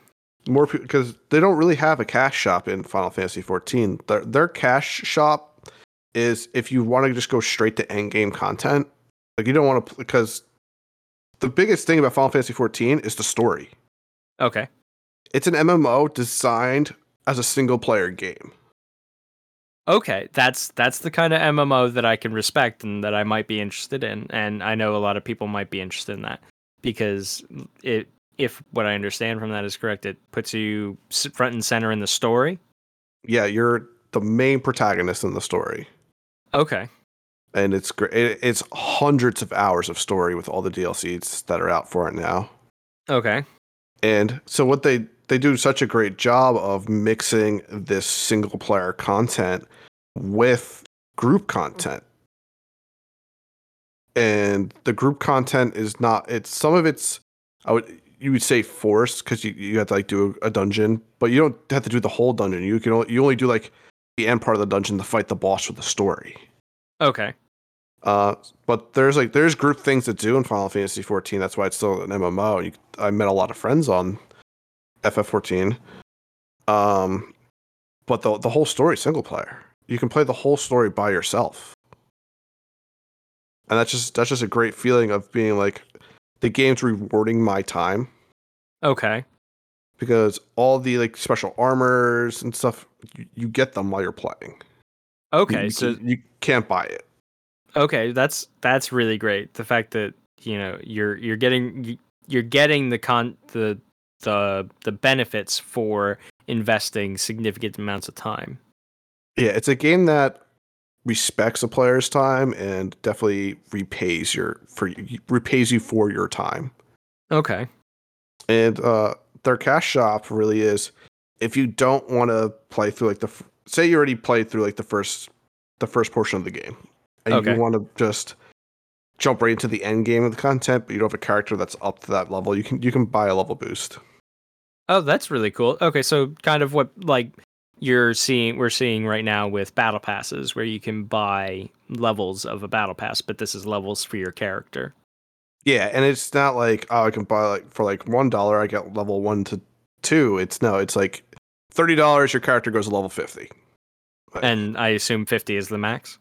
More because they don't really have a cash shop in Final Fantasy 14. Their their cash shop is if you want to just go straight to end game content. Like you don't want to because the biggest thing about Final Fantasy 14 is the story. okay It's an MMO designed as a single player game. Okay that's that's the kind of mmo that i can respect and that i might be interested in and i know a lot of people might be interested in that because it if what i understand from that is correct it puts you front and center in the story Yeah, you're the main protagonist in the story. okay and it's great. It's hundreds of hours of story with all the DLCs that are out for it now. okay And so what they they do such a great job of mixing this single player content with group content. And the group content is not it's some of it's I would you would say forced because you, you have to like do a, a dungeon, but you don't have to do the whole dungeon. You can only, you only do like the end part of the dungeon to fight the boss with the story. okay Uh, but there's like there's group things to do in Final Fantasy 14. That's why it's still an MMO. You, I met a lot of friends on FF14. Um, but the the whole story single player, you can play the whole story by yourself. And that's just that's just a great feeling of being like the game's rewarding my time Okay. because all the like special armors and stuff you, you get them while you're playing. Okay. you, so you can't buy it. okay, that's that's really great. The fact that you know you're you're getting you- you're getting the con the the the benefits for investing significant amounts of time. Yeah, it's a game that respects a player's time and definitely repays your for repays you for your time. Okay. And uh their cash shop really is if you don't want to play through like the say you already played through like the first the first portion of the game and Okay. you want to just jump right into the end game of the content but you don't have a character that's up to that level you can you can buy a level boost Oh, that's really cool. Okay, so kind of what like you're seeing we're seeing right now with battle passes where you can buy levels of a battle pass, but this is levels for your character. yeah and it's not like oh i can buy like for like one dollar i get level one to two it's no it's like thirty dollars your character goes to level 50 Like, And I assume 50 is the max.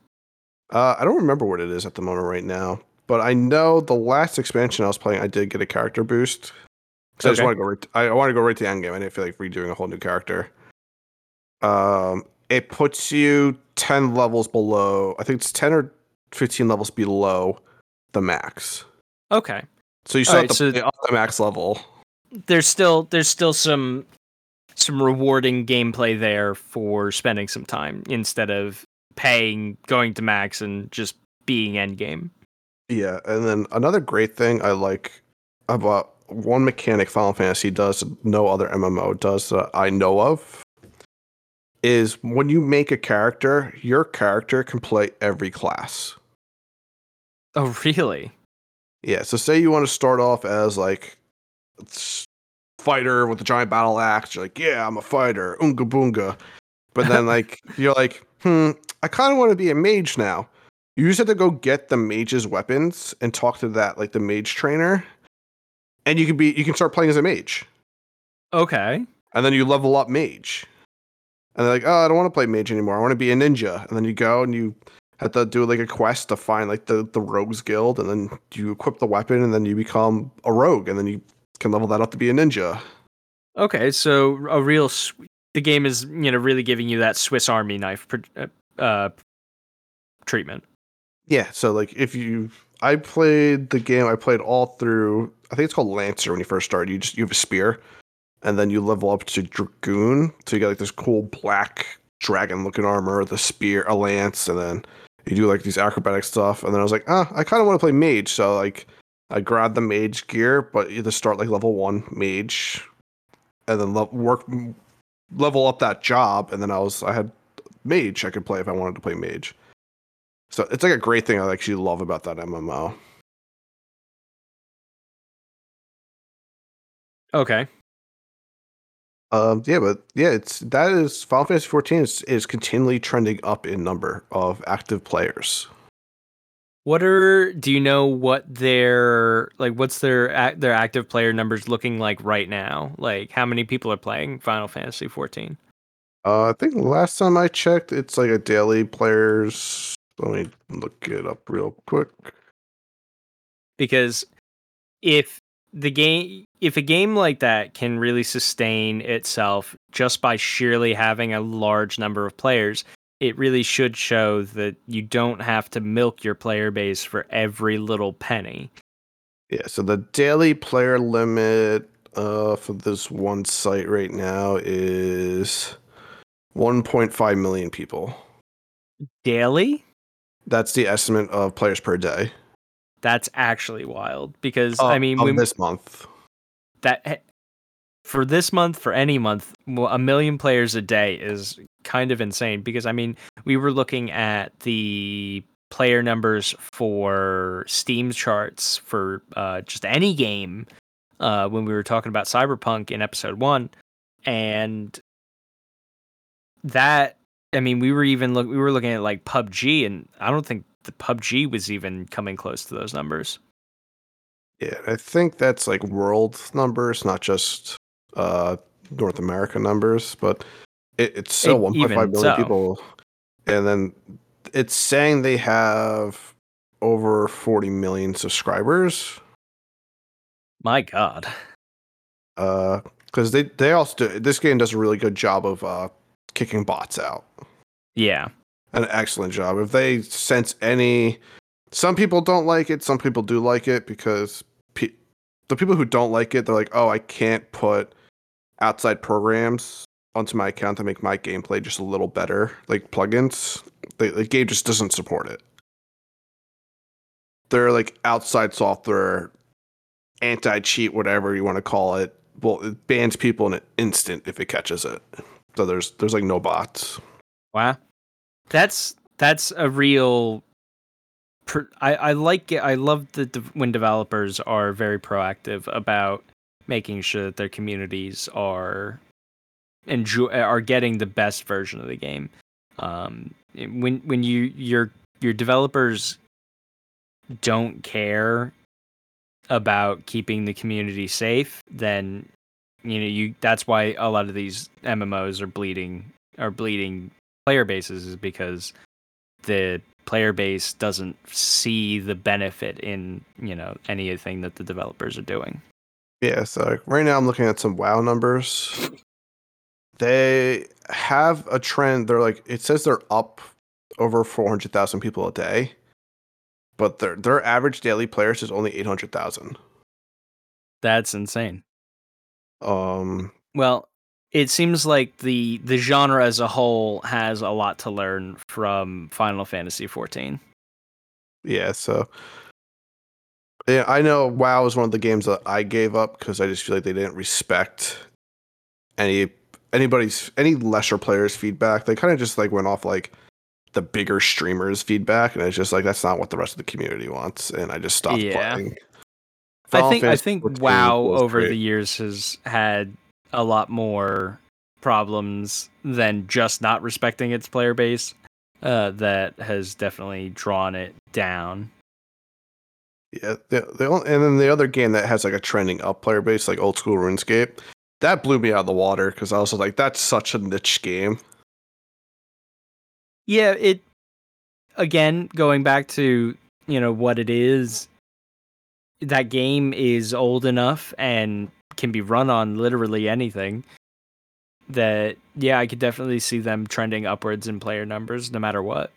Uh, I don't remember what it is at the moment right now, but I know the last expansion I was playing, I did get a character boost. Because I just want to go right. I want to go right to the end game. I didn't feel like redoing a whole new character. Um, it puts you ten levels below. I think it's ten or fifteen levels below the max. Okay. So you still have to so- up the max level. There's still there's still some some rewarding gameplay there for spending some time instead of paying going to max and just being end game. Yeah, and then another great thing I like about one mechanic Final Fantasy does no other MMO does that I know of is when you make a character, your character can play every class. Oh, really? Yeah, so say you want to start off as like fighter with a giant battle axe, you're like, yeah, I'm a fighter, unga boonga. But then like you're like, hmm, I kind of want to be a mage now. You just have to go get the mage's weapons and talk to that like the mage trainer, and you can be you can start playing as a mage, Okay. and then you level up mage. And they're like, oh, I don't want to play mage anymore. I want to be a ninja. And then you go and you have to do like a quest to find like the the rogues guild, and then you equip the weapon, and then you become a rogue, and then you can level that up to be a ninja. Okay, so a real the game is you know really giving you that Swiss Army knife uh, uh, treatment. Yeah, so like if you I played the game, I played all through I think it's called Lancer when you first start. You just you have a spear and then you level up to Dragoon. So you get like this cool black dragon looking armor, the spear, a lance, and then you do like these acrobatic stuff. And then I was like, ah, I kinda want to play mage. So like I grabbed the mage gear, but you just start like level one mage and then le- work level up that job, and then I was I had mage I could play if I wanted to play mage. So it's like a great thing I actually love about that MMO. Okay. Um, yeah, but yeah, it's that is Final Fantasy 14 is, is continually trending up in number of active players. What are do you know what their like what's their their active player numbers looking like right now? Like how many people are playing Final Fantasy 14? Uh, I think last time I checked, it's like a daily players. Let me look it up real quick. Because if the game if a game like that can really sustain itself just by sheerly having a large number of players, it really should show that you don't have to milk your player base for every little penny. Yeah, so the daily player limit uh, for this one site right now is 1.5 million people. Daily? That's the estimate of players per day. That's actually wild because I mean of we, this month. that for this month for any month a million players a day is kind of insane because i mean we were looking at the player numbers for steam charts for uh, just any game uh, when we were talking about cyberpunk in episode one and that i mean we were even look we were looking at like pubg and i don't think the pubg was even coming close to those numbers Yeah, I think that's like world numbers, not just uh, North America numbers, but it, it's still E- 1.5 even million so. people. and then it's saying they have over 40 million subscribers. My God. Uh, because they they also do, this game does a really good job of uh kicking bots out. Yeah. An excellent job. If they sense any, some people don't like it. Some people do like it because pe- the people who don't like it, they're like, oh, I can't put outside programs onto my account to make my gameplay just a little better, like plugins. The, the game just doesn't support it. They're like outside software, anti cheat, whatever you want to call it. Well, it bans people in an instant if it catches it. So there's there's like no bots. Wow. That's that's a real. Per, I I like it. I love that de- when developers are very proactive about making sure that their communities are enjoy are getting the best version of the game. Um, when when you your your developers don't care about keeping the community safe, then you know you that's why a lot of these MMOs are bleeding are bleeding player bases is because the player base doesn't see the benefit in you know anything that the developers are doing. Yeah, so right now I'm looking at some WoW numbers. They have a trend. They're like it says they're up over 400,000 people a day, but their their average daily players is only 800,000. That's insane. Um, Well, it seems like the the genre as a whole has a lot to learn from Final Fantasy 14. yeah, so yeah, I know WoW is one of the games that I gave up because I just feel like they didn't respect any anybody's any lesser players' feedback. They kind of just like went off like the bigger streamers' feedback, and it's just like that's not what the rest of the community wants, and I just stopped Yeah. playing. I Final think I think WoW over great. the years has had a lot more problems than just not respecting its player base. Uh, that has definitely drawn it down. Yeah, the, the only, and then the other game that has like a trending up player base, like old school RuneScape, that blew me out of the water because I was like, that's such a niche game. Yeah, it again going back to you know what it is. That game is old enough and can be run on literally anything. That yeah, I could definitely see them trending upwards in player numbers no matter what.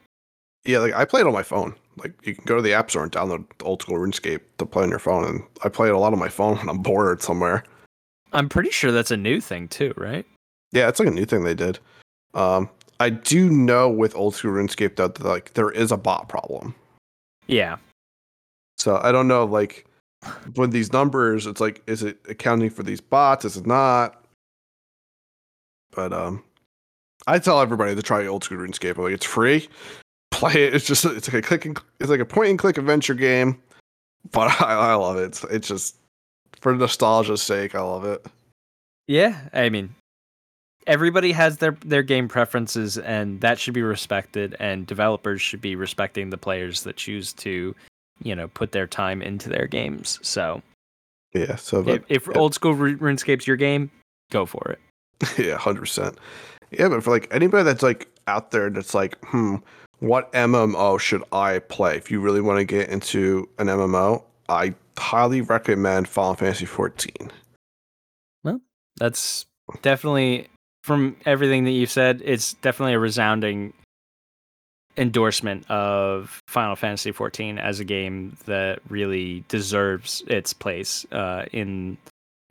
Yeah, like I play it on my phone. Like you can go to the app store and download old school RuneScape to play on your phone, and I play it a lot on my phone when I'm bored somewhere. I'm pretty sure that's a new thing too, right? Yeah, it's like a new thing they did. Um, I do know with old school RuneScape that like there is a bot problem. Yeah. So I don't know, like with these numbers, it's like, is it accounting for these bots? Is it not? But um, I tell everybody to try old school RuneScape. Like, it's free. Play it. It's just it's like a click and it's like a point and click adventure game. But I, I love it. It's, it's just for nostalgia's sake. I love it. Yeah, I mean, everybody has their their game preferences, and that should be respected. And developers should be respecting the players that choose to, you know, put their time into their games. So, Yeah. So but, if, if yeah. old school Ru- RuneScape's your game, go for it. yeah, hundred percent. Yeah, but for like anybody that's like out there that's like, hmm, what MMO should I play? If you really want to get into an MMO, I highly recommend Final Fantasy 14. That's definitely from everything that you've said. It's definitely a resounding endorsement of Final Fantasy 14 as a game that really deserves its place uh, in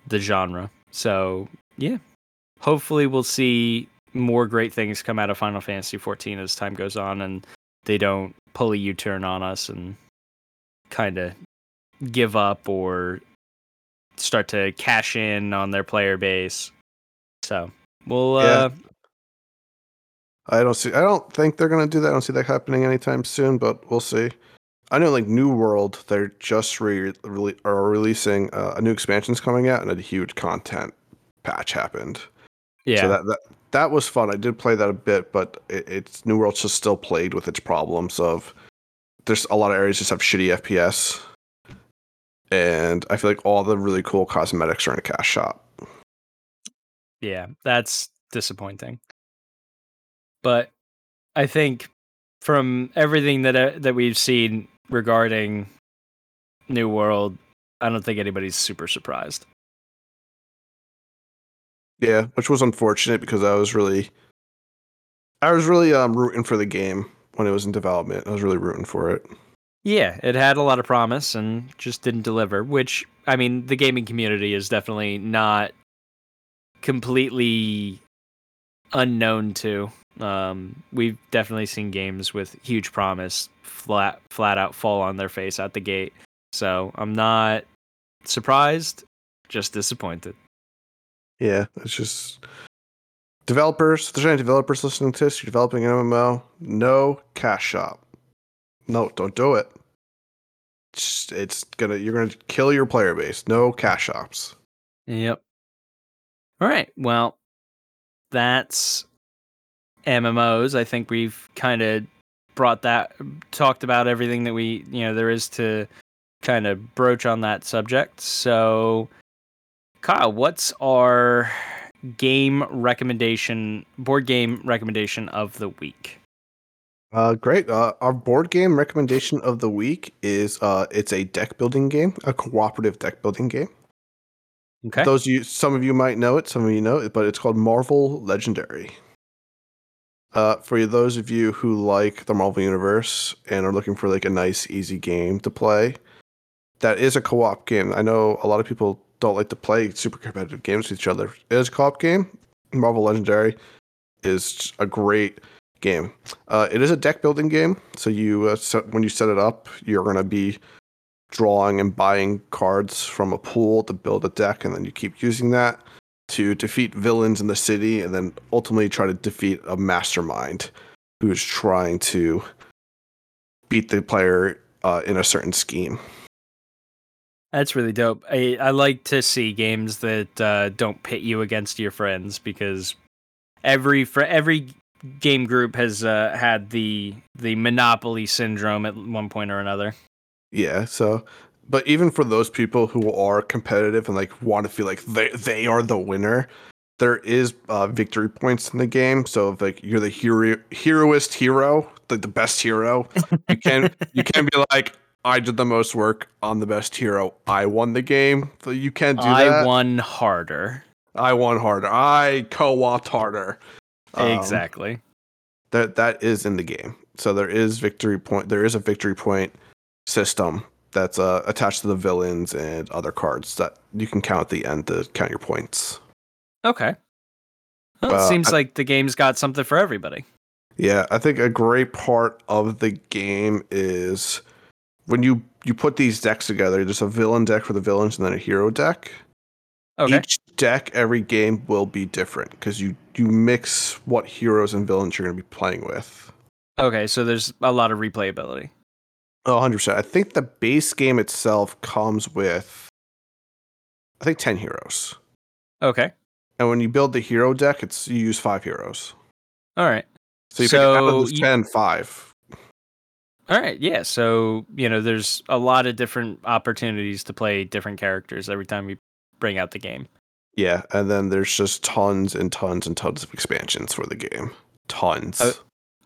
the genre. So yeah, hopefully we'll see more great things come out of Final Fantasy 14 as time goes on, and they don't pull a U-turn on us and kind of give up or start to cash in on their player base. So we'll Yeah. uh, I don't see. I don't think they're gonna do that. I don't see that happening anytime soon. But we'll see. I know, like New World, they're just re- rele- are releasing uh, a new expansion's coming out, and a huge content patch happened. yeah, So that, that that was fun. I did play that a bit, but it, it's New World's just still plagued with its problems of there's a lot of areas just have shitty FPS, and I feel like all the really cool cosmetics are in a cash shop. yeah, that's disappointing. But I think from everything that uh, that we've seen regarding New World, I don't think anybody's super surprised. Yeah, which was unfortunate because I was really, I was really um rooting for the game when it was in development. I was really rooting for it. Yeah, it had a lot of promise and just didn't deliver. Which I mean, the gaming community is definitely not completely unknown to. Um, we've definitely seen games with huge promise flat flat out fall on their face at the gate. So I'm not surprised, just disappointed. Yeah, it's just developers. If there's any developers listening to this, you're developing an MMO, no cash shop. No, don't do it. It's, it's gonna you're gonna kill your player base. No cash shops. Yep. All right. Well, that's MMOs. I think we've kind of brought that talked about everything that we, you know, there is to kind of broach on that subject. So, Kyle, what's our game recommendation, board game recommendation of the week? Uh, great. Uh, our board game recommendation of the week is uh, it's a deck building game, a cooperative deck building game. Okay. Those you, some of you might know it, some of you know it, but it's called Marvel Legendary. Uh, for those of you who like the Marvel Universe and are looking for like a nice, easy game to play, that is a co-op game. I know a lot of people don't like to play super competitive games with each other. It is a co-op game. Marvel Legendary is a great game. Uh, it is a deck building game, so you uh, set, when you set it up, you're gonna be drawing and buying cards from a pool to build a deck, and then you keep using that to defeat villains in the city, and then ultimately try to defeat a mastermind who's trying to beat the player uh, in a certain scheme. That's really dope. I, I like to see games that uh, don't pit you against your friends because every for every game group has uh, had the the monopoly syndrome at one point or another. Yeah, so but even for those people who are competitive and like want to feel like they they are the winner, there is uh, victory points in the game. So if like you're the hero heroist hero, like the best hero, you can you can be like I did the most work on the best hero. I won the game. So you can't do I that. I won harder. I won harder. I co-opted harder. Um, exactly. That that is in the game. So there is victory point. There is a victory point system that's uh, attached to the villains and other cards that you can count at the end to count your points. Okay. Well, it uh, seems I, like the game's got something for everybody. Yeah, I think a great part of the game is when you you put these decks together. There's a villain deck for the villains and then a hero deck. Okay. Each deck, every game will be different because you you mix what heroes and villains you're going to be playing with. Okay, so there's a lot of replayability. Oh, 100%. I think the base game itself comes with, I think, 10 heroes. Okay. And when you build the hero deck, it's you use five heroes. All right. So you so pick out of those you, 10, five. All right. Yeah. So, you know, there's a lot of different opportunities to play different characters every time you bring out the game. Yeah. And then there's just tons and tons and tons of expansions for the game. Tons. Uh,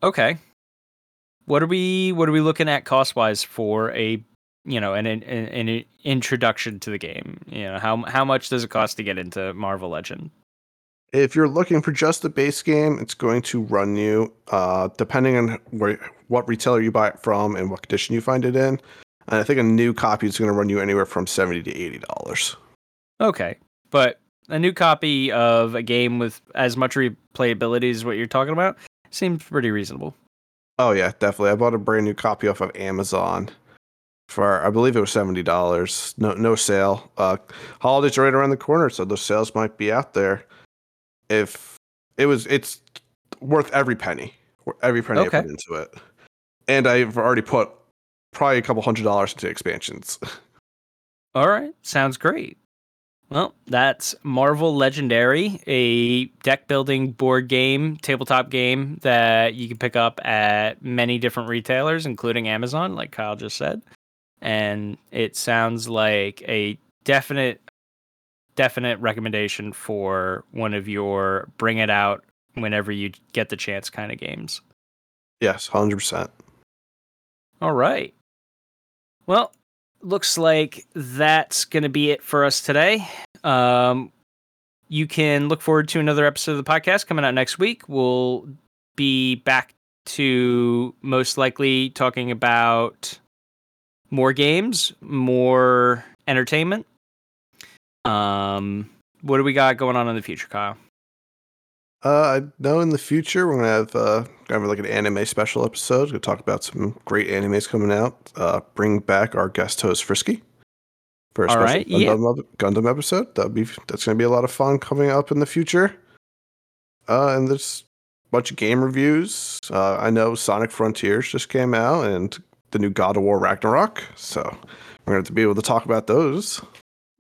okay. What are we what are we looking at cost wise for a you know an, an, an introduction to the game? You know how how much does it cost to get into Marvel Legend? If you're looking for just the base game, it's going to run you, uh, depending on where what retailer you buy it from and what condition you find it in. And I think a new copy is going to run you anywhere from seventy to eighty dollars. Okay, but a new copy of a game with as much replayability as what you're talking about seems pretty reasonable. Oh yeah, definitely. I bought a brand new copy off of Amazon for I believe it was seventy dollars. No no sale. Uh holidays are right around the corner, so those sales might be out there. If it was it's worth every penny. Every penny okay. I put into it. And I've already put probably a couple hundred dollars into expansions. All right. Sounds great. Well, that's Marvel Legendary, a deck building board game, tabletop game that you can pick up at many different retailers, including Amazon, like Kyle just said. And it sounds like a definite, definite recommendation for one of your bring it out whenever you get the chance kind of games. Yes, hundred percent. All right. Well, looks like that's going to be it for us today. Um, you can look forward to another episode of the podcast coming out next week. We'll be back to most likely talking about more games, more entertainment. Um, what do we got going on in the future, Kyle? Uh, I know in the future we're gonna have uh gonna have like an anime special episode. Gonna talk about some great animes coming out. Uh, bring back our guest host Frisky for a All special right. Gundam, ep- Gundam episode. That'll be that's gonna be a lot of fun coming up in the future. Uh, and there's a bunch of game reviews. Uh, I know Sonic Frontiers just came out and the new God of War Ragnarok. So we're gonna have to be able to talk about those.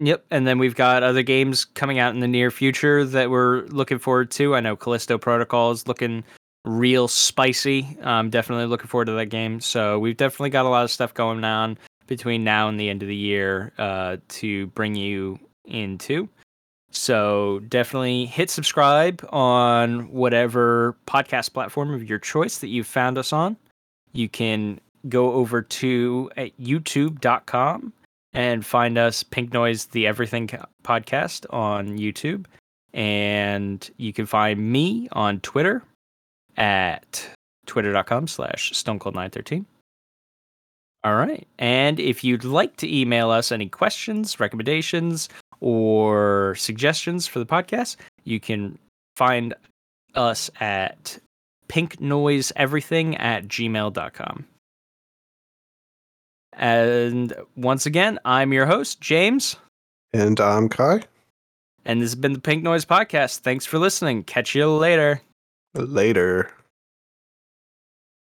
Yep, and then we've got other games coming out in the near future that we're looking forward to. I know Callisto Protocol is looking real spicy. I'm definitely looking forward to that game. So we've definitely got a lot of stuff going on between now and the end of the year uh, to bring you into. So definitely hit subscribe on whatever podcast platform of your choice that you've found us on. You can go over to uh, youtube.com and find us Pink Noise the Everything podcast on YouTube. And you can find me on Twitter at twitter.com slash stonecold913. All right. And if you'd like to email us any questions, recommendations, or suggestions for the podcast, you can find us at pinknoiseeverything at gmail.com. And once again, I'm your host, James, And I'm Kai. and this has been the Pink Noise Podcast. Thanks for listening. Catch you later. Later.